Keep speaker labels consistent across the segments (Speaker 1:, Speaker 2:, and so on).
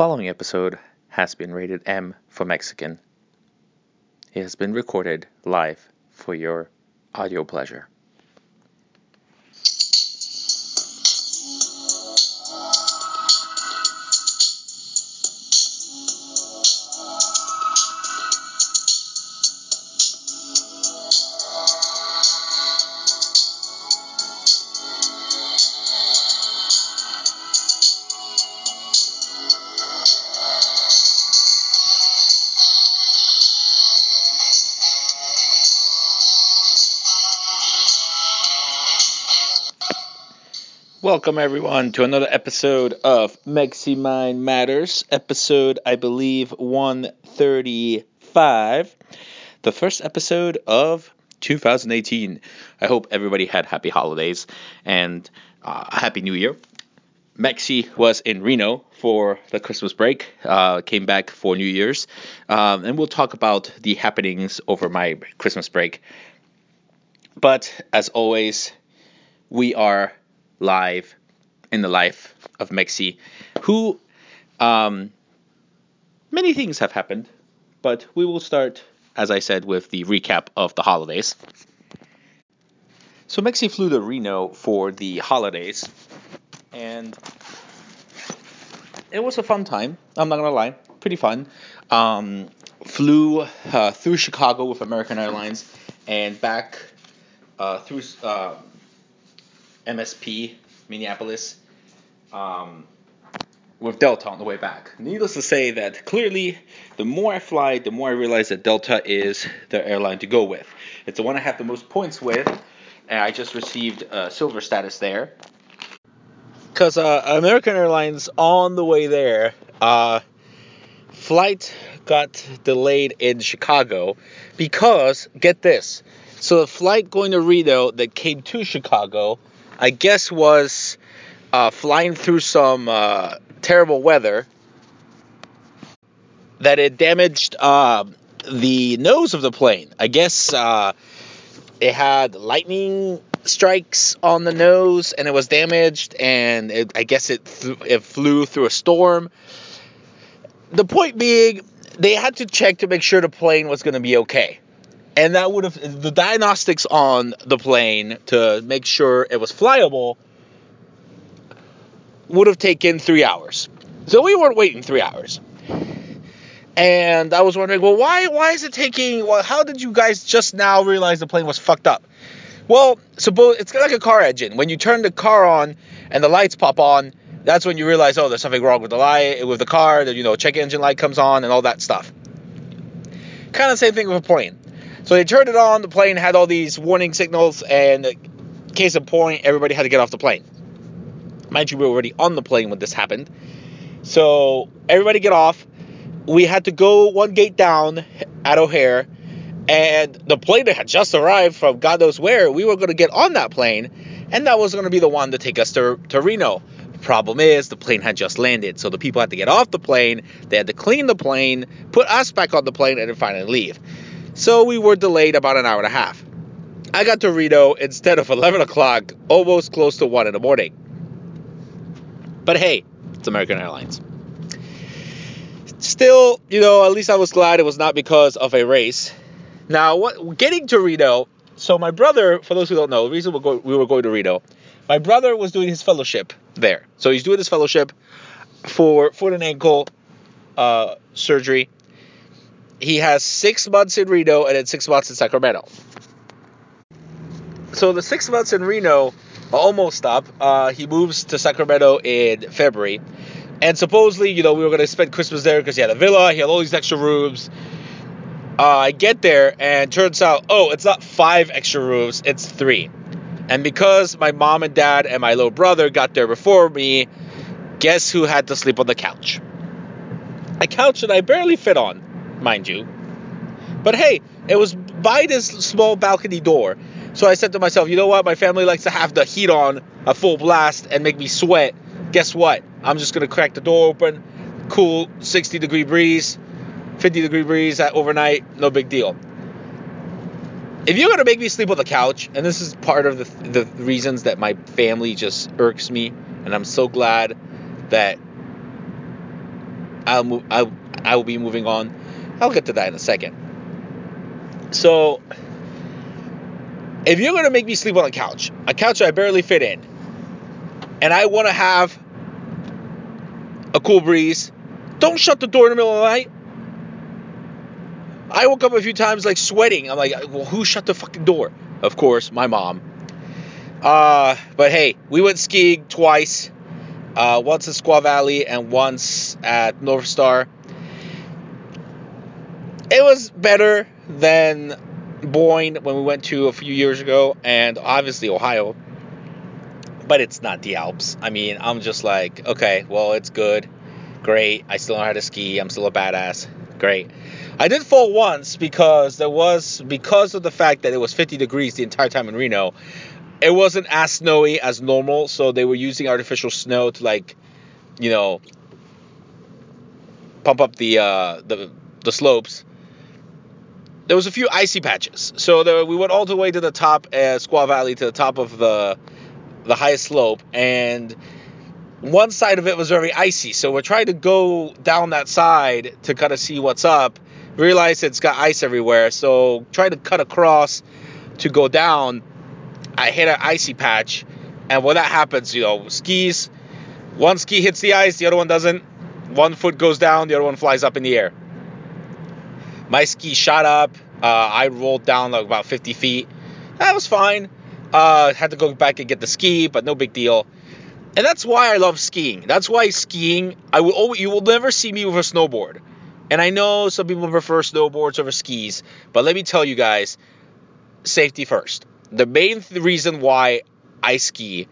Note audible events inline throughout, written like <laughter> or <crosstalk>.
Speaker 1: following episode has been rated M for Mexican. It has been recorded live for your audio pleasure. Welcome everyone to another episode of Mexi Mind Matters, episode I believe 135, the first episode of 2018. I hope everybody had happy holidays and uh, happy new year. Mexi was in Reno for the Christmas break, uh, came back for New Year's, um, and we'll talk about the happenings over my Christmas break. But as always, we are live in the life of Mexi, who um, many things have happened, but we will start, as I said, with the recap of the holidays. So Mexi flew to Reno for the holidays, and it was a fun time. I'm not gonna lie, pretty fun. Um, flew uh, through Chicago with American Airlines and back uh, through uh, MSP, Minneapolis, um, with Delta on the way back. Needless to say that clearly, the more I fly, the more I realize that Delta is the airline to go with. It's the one I have the most points with, and I just received a silver status there. Because uh, American Airlines on the way there, uh, flight got delayed in Chicago because, get this, so the flight going to Reno that came to Chicago I guess was uh, flying through some uh, terrible weather that it damaged uh, the nose of the plane. I guess uh, it had lightning strikes on the nose and it was damaged, and it, I guess it th- it flew through a storm. The point being, they had to check to make sure the plane was going to be okay and that would have the diagnostics on the plane to make sure it was flyable would have taken three hours. So we weren't waiting three hours. And I was wondering, well, why why is it taking? Well, how did you guys just now realize the plane was fucked up? Well, suppose it's like a car engine. When you turn the car on and the lights pop on, that's when you realize, oh, there's something wrong with the light with the car. The you know check engine light comes on and all that stuff. Kind of same thing with a plane. So they turned it on. The plane had all these warning signals, and case in point, everybody had to get off the plane. Mind you, we were already on the plane when this happened. So everybody get off. We had to go one gate down at O'Hare, and the plane that had just arrived from God knows where, we were going to get on that plane, and that was going to be the one to take us to, to Reno. The problem is, the plane had just landed, so the people had to get off the plane, they had to clean the plane, put us back on the plane, and then finally leave. So we were delayed about an hour and a half. I got to Reno instead of 11 o'clock, almost close to 1 in the morning. But hey, it's American Airlines. Still, you know, at least I was glad it was not because of a race. Now, what getting to Reno, so my brother, for those who don't know, the reason we were going to Reno, my brother was doing his fellowship there. So he's doing his fellowship for foot and ankle uh, surgery he has six months in Reno and then six months in Sacramento. So the six months in Reno almost stop. Uh, he moves to Sacramento in February. And supposedly, you know, we were going to spend Christmas there because he had a villa, he had all these extra rooms. Uh, I get there and turns out, oh, it's not five extra rooms, it's three. And because my mom and dad and my little brother got there before me, guess who had to sleep on the couch? A couch that I barely fit on mind you. But hey, it was by this small balcony door. So I said to myself, you know what? My family likes to have the heat on a full blast and make me sweat. Guess what? I'm just going to crack the door open, cool 60 degree breeze, 50 degree breeze overnight, no big deal. If you're going to make me sleep on the couch, and this is part of the, the reasons that my family just irks me, and I'm so glad that I'll move. I I will be moving on. I'll get to that in a second. So, if you're gonna make me sleep on a couch, a couch I barely fit in, and I want to have a cool breeze, don't shut the door in the middle of the night. I woke up a few times like sweating. I'm like, well, who shut the fucking door? Of course, my mom. Uh, but hey, we went skiing twice. Uh, once at Squaw Valley and once at North Star. It was better than Boyne when we went to a few years ago, and obviously Ohio. But it's not the Alps. I mean, I'm just like, okay, well, it's good, great. I still know how to ski. I'm still a badass. Great. I did fall once because there was because of the fact that it was 50 degrees the entire time in Reno. It wasn't as snowy as normal, so they were using artificial snow to like, you know, pump up the uh, the the slopes. There was a few icy patches, so there, we went all the way to the top at Squaw Valley to the top of the the highest slope, and one side of it was very icy. So we're trying to go down that side to kind of see what's up. Realize it's got ice everywhere, so try to cut across to go down. I hit an icy patch, and when that happens, you know, skis, one ski hits the ice, the other one doesn't. One foot goes down, the other one flies up in the air. My ski shot up. Uh, I rolled down like about 50 feet. That was fine. Uh, had to go back and get the ski, but no big deal. And that's why I love skiing. That's why skiing, I will always, you will never see me with a snowboard. And I know some people prefer snowboards over skis, but let me tell you guys, safety first. The main th- reason why I ski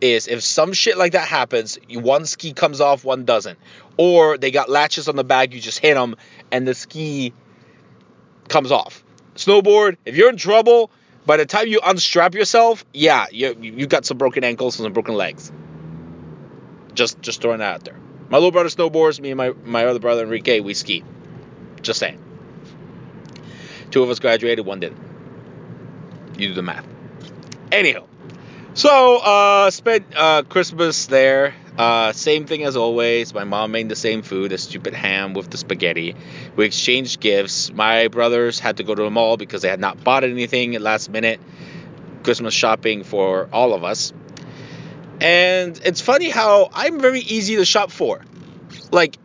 Speaker 1: is if some shit like that happens, one ski comes off, one doesn't. Or they got latches on the bag, you just hit them, and the ski comes off. Snowboard, if you're in trouble, by the time you unstrap yourself, yeah, you you got some broken ankles and some broken legs. Just just throwing that out there. My little brother snowboards, me and my, my other brother Enrique, we ski. Just saying. Two of us graduated, one didn't. You do the math. Anyhow, so uh, spent uh, Christmas there. Uh, same thing as always. My mom made the same food, a stupid ham with the spaghetti. We exchanged gifts. My brothers had to go to the mall because they had not bought anything at last minute. Christmas shopping for all of us. And it's funny how I'm very easy to shop for. Like,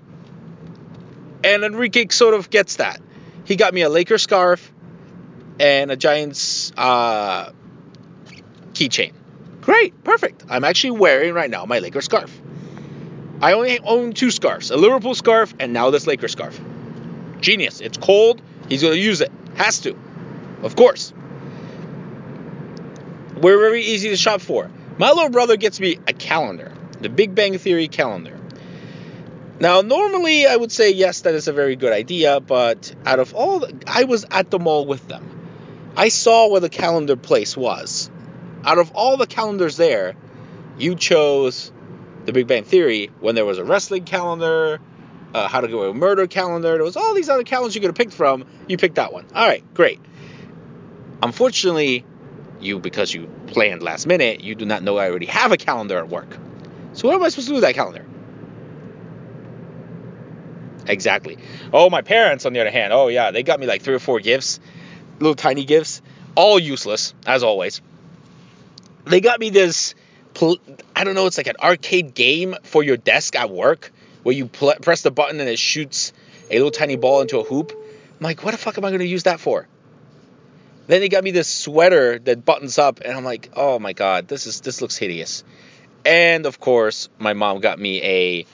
Speaker 1: and Enrique sort of gets that. He got me a Laker scarf and a Giants uh, keychain. Great, perfect. I'm actually wearing right now my Laker scarf. I only own two scarves a Liverpool scarf and now this Laker scarf. Genius. It's cold. He's going to use it. Has to. Of course. We're very easy to shop for. My little brother gets me a calendar, the Big Bang Theory calendar. Now, normally I would say yes, that is a very good idea, but out of all, the, I was at the mall with them. I saw where the calendar place was. Out of all the calendars there, you chose the Big Bang Theory when there was a wrestling calendar, uh, How to Get Away with Murder calendar. There was all these other calendars you could have picked from. You picked that one. All right, great. Unfortunately, you because you planned last minute, you do not know I already have a calendar at work. So what am I supposed to do with that calendar? Exactly. Oh, my parents, on the other hand, oh yeah, they got me like three or four gifts, little tiny gifts, all useless as always. They got me this, I don't know, it's like an arcade game for your desk at work where you pl- press the button and it shoots a little tiny ball into a hoop. I'm like, what the fuck am I going to use that for? Then they got me this sweater that buttons up, and I'm like, oh my god, this is this looks hideous. And of course, my mom got me a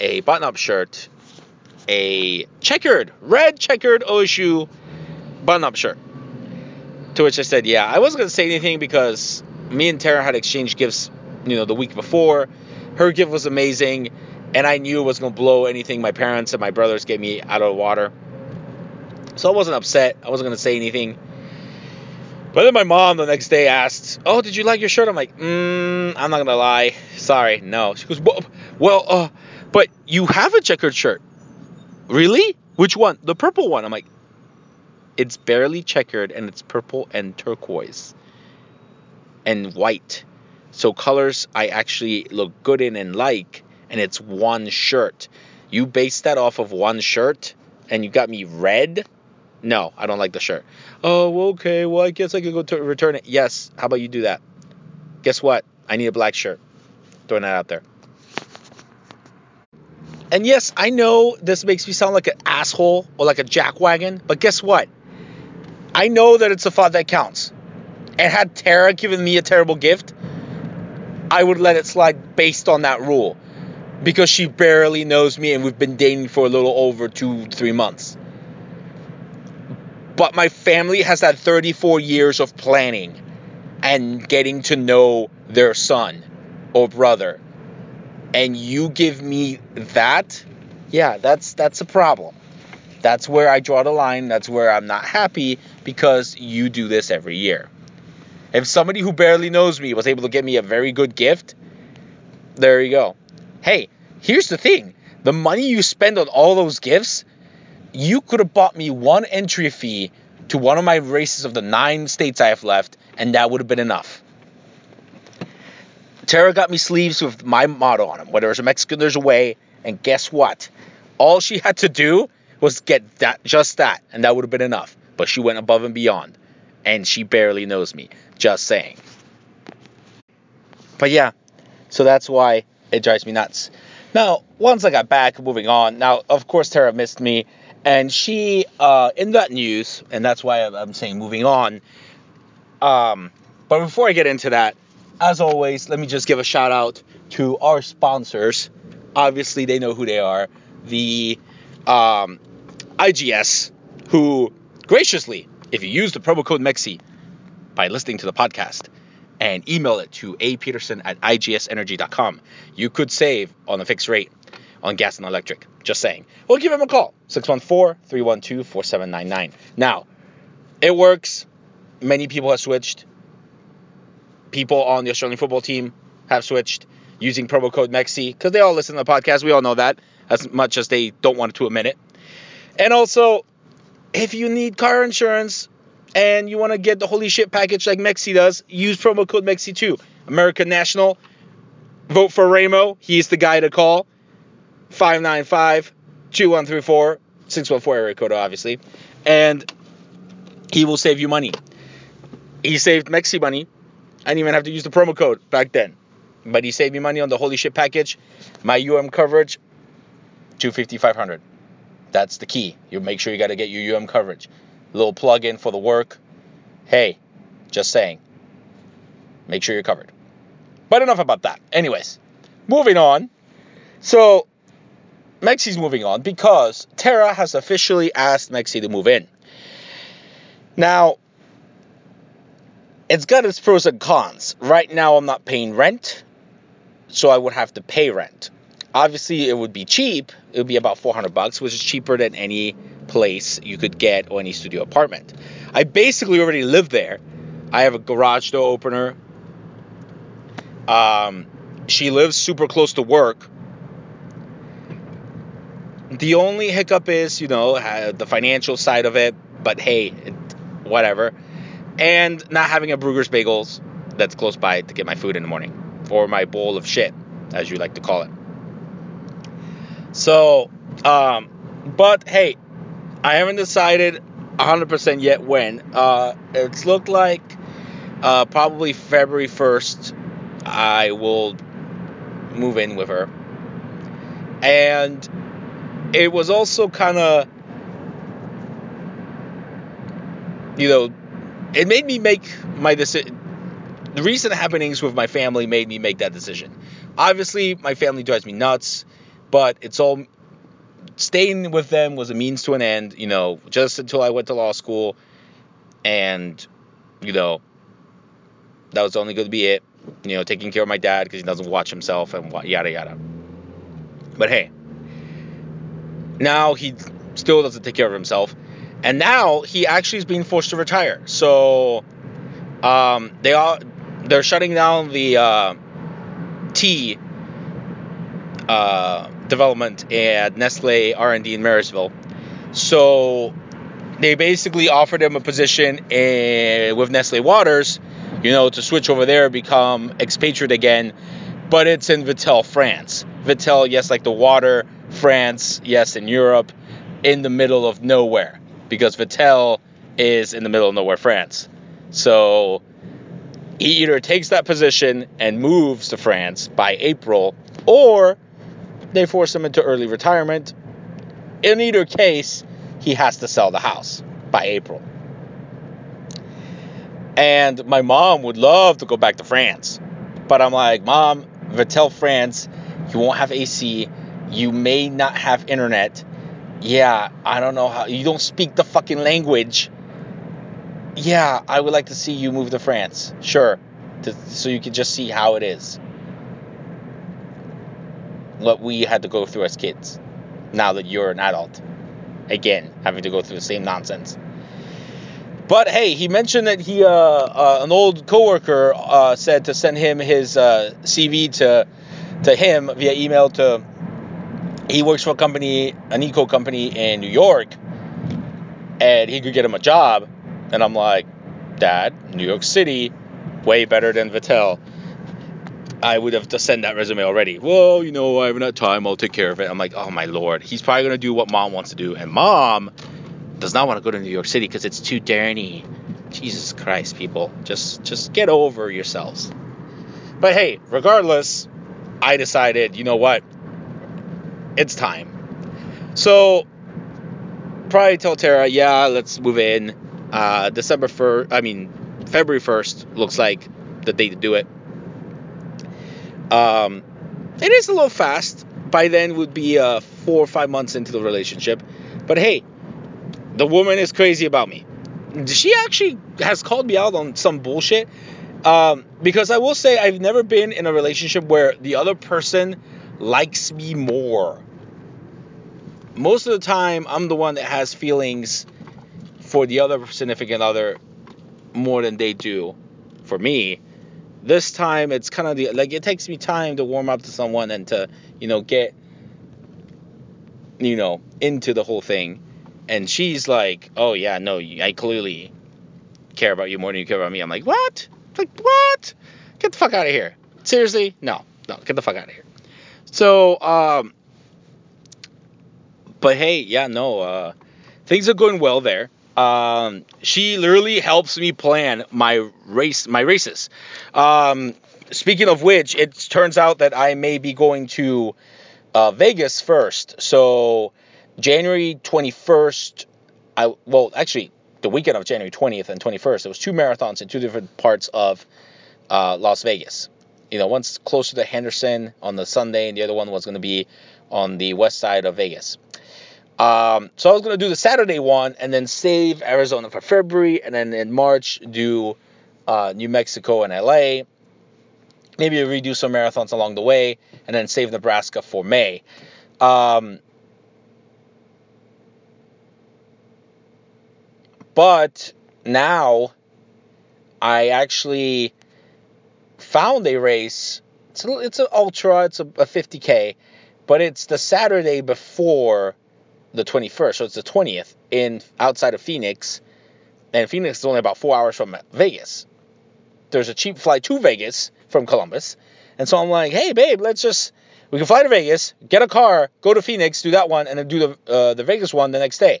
Speaker 1: a button-up shirt, a checkered, red checkered OSU button-up shirt. To which I said, yeah, I wasn't gonna say anything because me and Tara had exchanged gifts, you know, the week before. Her gift was amazing, and I knew it was gonna blow anything my parents and my brothers gave me out of the water. So I wasn't upset. I wasn't gonna say anything. But then my mom the next day asked, "Oh, did you like your shirt?" I'm like, mm, "I'm not gonna lie, sorry, no." She goes, "Well, well, uh, but you have a checkered shirt, really? Which one? The purple one?" I'm like, "It's barely checkered, and it's purple and turquoise and white, so colors I actually look good in and like, and it's one shirt. You based that off of one shirt and you got me red? No, I don't like the shirt. Oh, okay. Well, I guess I could go to return it. Yes. How about you do that? Guess what? I need a black shirt. Throwing that out there. And yes, I know this makes me sound like an asshole or like a jackwagon, but guess what? I know that it's a thought that counts. And had Tara given me a terrible gift, I would let it slide based on that rule. Because she barely knows me and we've been dating for a little over two, three months. But my family has had 34 years of planning and getting to know their son or brother. And you give me that, yeah, that's that's a problem. That's where I draw the line. That's where I'm not happy because you do this every year. If somebody who barely knows me was able to get me a very good gift, there you go. Hey, here's the thing the money you spend on all those gifts, you could have bought me one entry fee to one of my races of the nine states I have left, and that would have been enough. Tara got me sleeves with my motto on them. Where there's a Mexican, there's a way. And guess what? All she had to do was get that just that, and that would have been enough. But she went above and beyond, and she barely knows me. Just saying. But yeah, so that's why it drives me nuts. Now, once I got back, moving on. Now, of course, Tara missed me, and she, uh, in that news, and that's why I'm saying moving on. Um, but before I get into that, as always, let me just give a shout out to our sponsors. Obviously, they know who they are. The um, IGS, who graciously, if you use the promo code MEXI by listening to the podcast and email it to apeterson at igsenergy.com, you could save on a fixed rate on gas and electric. Just saying. Or give him a call 614 312 4799. Now, it works. Many people have switched. People on the Australian football team have switched using promo code MEXI because they all listen to the podcast. We all know that as much as they don't want to admit it. And also, if you need car insurance and you want to get the holy shit package like Mexi does, use promo code Mexi2. American National, vote for Ramo. He's the guy to call. 595 2134 614 area code, obviously. And he will save you money. He saved Mexi money. I didn't even have to use the promo code back then. But he saved me money on the holy shit package. My UM coverage, 250 500 that's the key. You make sure you got to get your UM coverage. Little plug in for the work. Hey, just saying. Make sure you're covered. But enough about that. Anyways, moving on. So, Mexi's moving on because Tara has officially asked Mexi to move in. Now, it's got its pros and cons. Right now, I'm not paying rent, so I would have to pay rent. Obviously, it would be cheap. It would be about 400 bucks, which is cheaper than any place you could get or any studio apartment. I basically already live there. I have a garage door opener. Um, she lives super close to work. The only hiccup is, you know, the financial side of it, but hey, whatever. And not having a Bruegger's Bagels that's close by to get my food in the morning, or my bowl of shit, as you like to call it. So, um, but hey, I haven't decided 100% yet when. Uh, it's looked like uh, probably February 1st, I will move in with her. And it was also kind of, you know, it made me make my decision. The recent happenings with my family made me make that decision. Obviously, my family drives me nuts but it's all staying with them was a means to an end, you know, just until I went to law school and you know that was only going to be it, you know, taking care of my dad because he doesn't watch himself and yada yada. But hey, now he still doesn't take care of himself, and now he actually is being forced to retire. So um, they are they're shutting down the uh, tea uh, development at Nestle R&D in Marysville. So they basically offered him a position in, with Nestle Waters, you know, to switch over there, become expatriate again, but it's in Vittel, France. Vittel, yes, like the water France, yes, in Europe, in the middle of nowhere because Vittel is in the middle of nowhere, France. So he either takes that position and moves to France by April, or they force him into early retirement. In either case, he has to sell the house by April. And my mom would love to go back to France. But I'm like, Mom, Vittel France, you won't have AC. You may not have internet. Yeah, I don't know how. You don't speak the fucking language. Yeah, I would like to see you move to France. Sure. To, so you can just see how it is. What we had to go through as kids. Now that you're an adult. Again, having to go through the same nonsense. But hey, he mentioned that he, uh, uh, an old coworker, uh, said to send him his uh, CV to to him via email. To he works for a company, an eco company in New York, and he could get him a job. And I'm like, Dad, New York City, way better than Vittel. I would have to send that resume already. Well, you know, I haven't had time. I'll take care of it. I'm like, oh my lord, he's probably gonna do what mom wants to do, and mom does not want to go to New York City because it's too dirty. Jesus Christ, people, just just get over yourselves. But hey, regardless, I decided, you know what? It's time. So probably tell Tara, yeah, let's move in. Uh, December first, I mean February first looks like the day to do it. Um, it is a little fast. By then would be uh, four or five months into the relationship. But hey, the woman is crazy about me. She actually has called me out on some bullshit. Um, because I will say I've never been in a relationship where the other person likes me more. Most of the time, I'm the one that has feelings for the other significant other more than they do for me. This time, it's kind of the like it takes me time to warm up to someone and to you know get you know into the whole thing and she's like, "Oh yeah, no, I clearly care about you more than you care about me." I'm like, "What? Like what? Get the fuck out of here! Seriously? No, no, get the fuck out of here." So, um, but hey, yeah, no, uh, things are going well there. Um, she literally helps me plan my race, my races. Um, speaking of which, it turns out that I may be going to uh, Vegas first. So January 21st, I well actually the weekend of January 20th and 21st, there was two marathons in two different parts of uh, Las Vegas. You know, one's closer to Henderson on the Sunday, and the other one was going to be on the west side of Vegas. Um, so I was going to do the Saturday one and then save Arizona for February, and then in March do uh, New Mexico and LA. Maybe redo some marathons along the way, and then save Nebraska for May. Um, But now I actually found a race. It's it's an ultra. It's a, a 50k, but it's the Saturday before the 21st, so it's the 20th in outside of Phoenix, and Phoenix is only about four hours from Vegas. There's a cheap flight to Vegas from Columbus, and so I'm like, hey babe, let's just we can fly to Vegas, get a car, go to Phoenix, do that one, and then do the uh, the Vegas one the next day.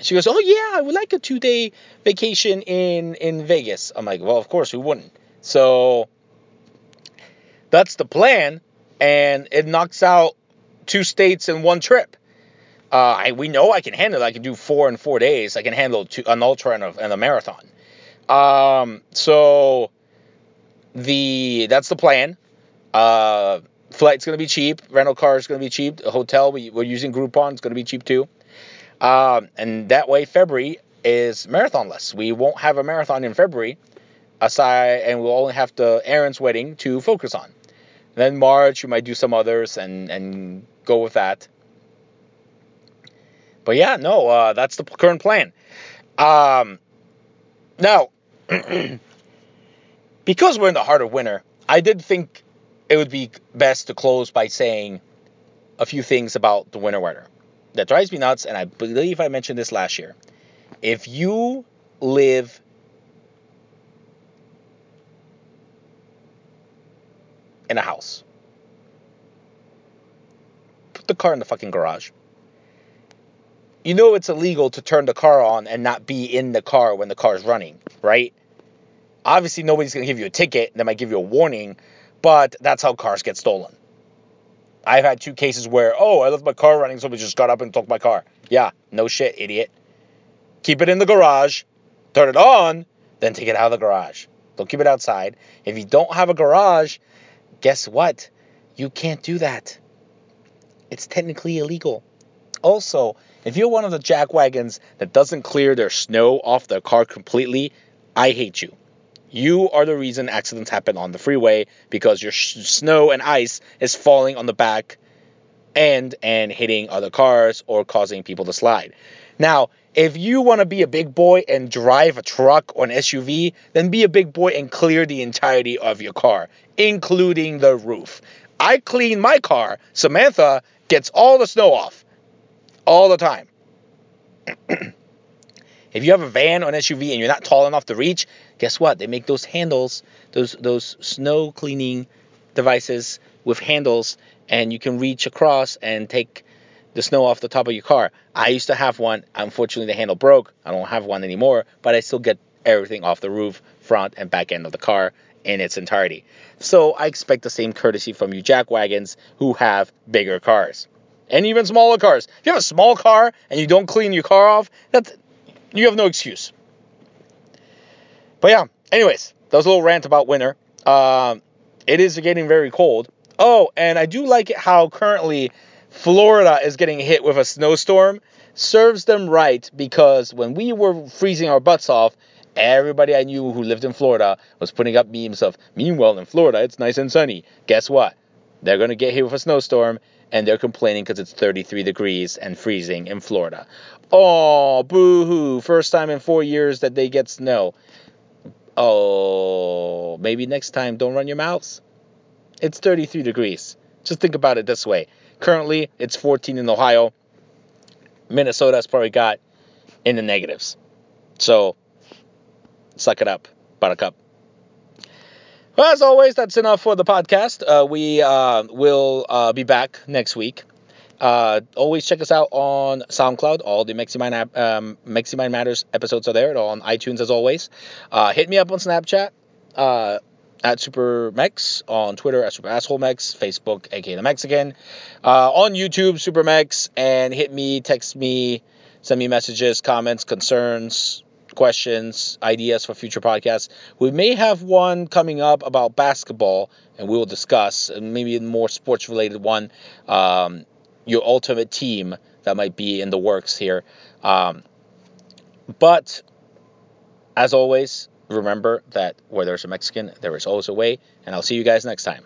Speaker 1: She goes, "Oh yeah, I would like a two day vacation in in Vegas." I'm like, "Well, of course we wouldn't." So that's the plan, and it knocks out two states in one trip. Uh, I, we know I can handle it. I can do four in four days. I can handle two, an ultra and a, and a marathon. Um, so the that's the plan. Uh, flight's gonna be cheap. Rental car is gonna be cheap. The hotel we, we're using Groupon is gonna be cheap too. Um, and that way, February is marathonless. We won't have a marathon in February, aside, and we'll only have the Aaron's wedding to focus on. And then March, we might do some others and and go with that. But yeah, no, uh, that's the current plan. Um, now, <clears throat> because we're in the heart of winter, I did think it would be best to close by saying a few things about the winter weather that drives me nuts, and I believe I mentioned this last year. If you live in a house, put the car in the fucking garage. You know it's illegal to turn the car on and not be in the car when the car is running, right? Obviously, nobody's going to give you a ticket. They might give you a warning, but that's how cars get stolen. I've had two cases where, oh, I left my car running, somebody just got up and took my car. Yeah, no shit, idiot. Keep it in the garage, turn it on, then take it out of the garage. Don't keep it outside. If you don't have a garage, guess what? You can't do that. It's technically illegal. Also, if you're one of the jack wagons that doesn't clear their snow off their car completely, I hate you. You are the reason accidents happen on the freeway because your sh- snow and ice is falling on the back end and hitting other cars or causing people to slide. Now, if you want to be a big boy and drive a truck or an SUV, then be a big boy and clear the entirety of your car, including the roof. I clean my car. Samantha gets all the snow off all the time. <clears throat> if you have a van or an SUV and you're not tall enough to reach, guess what? They make those handles, those those snow cleaning devices with handles, and you can reach across and take the snow off the top of your car. I used to have one. Unfortunately, the handle broke. I don't have one anymore, but I still get everything off the roof, front, and back end of the car in its entirety. So I expect the same courtesy from you jack wagons who have bigger cars and even smaller cars. If you have a small car and you don't clean your car off, that's you have no excuse. But yeah, anyways, that was a little rant about winter. Um, it is getting very cold. Oh, and I do like it how currently Florida is getting hit with a snowstorm. Serves them right because when we were freezing our butts off, everybody I knew who lived in Florida was putting up memes of, meanwhile in Florida, it's nice and sunny. Guess what? They're going to get hit with a snowstorm and they're complaining because it's 33 degrees and freezing in Florida. Oh, boo hoo. First time in four years that they get snow. Oh, maybe next time don't run your mouths. It's 33 degrees. Just think about it this way. Currently, it's 14 in Ohio. Minnesota's probably got in the negatives. So, suck it up, buttercup. Well, as always, that's enough for the podcast. Uh, we uh, will uh, be back next week. Uh, always check us out on SoundCloud. All the Meximind, um, Matters episodes are there. On iTunes as always. Uh, hit me up on Snapchat uh, at SuperMex, on Twitter at Super Asshole Mex, Facebook, aka the Mexican, on YouTube, SuperMex, and hit me, text me, send me messages, comments, concerns, questions, ideas for future podcasts. We may have one coming up about basketball, and we will discuss, and maybe a more sports related one, um, your ultimate team that might be in the works here. Um, but as always, remember that where there's a Mexican, there is always a way, and I'll see you guys next time.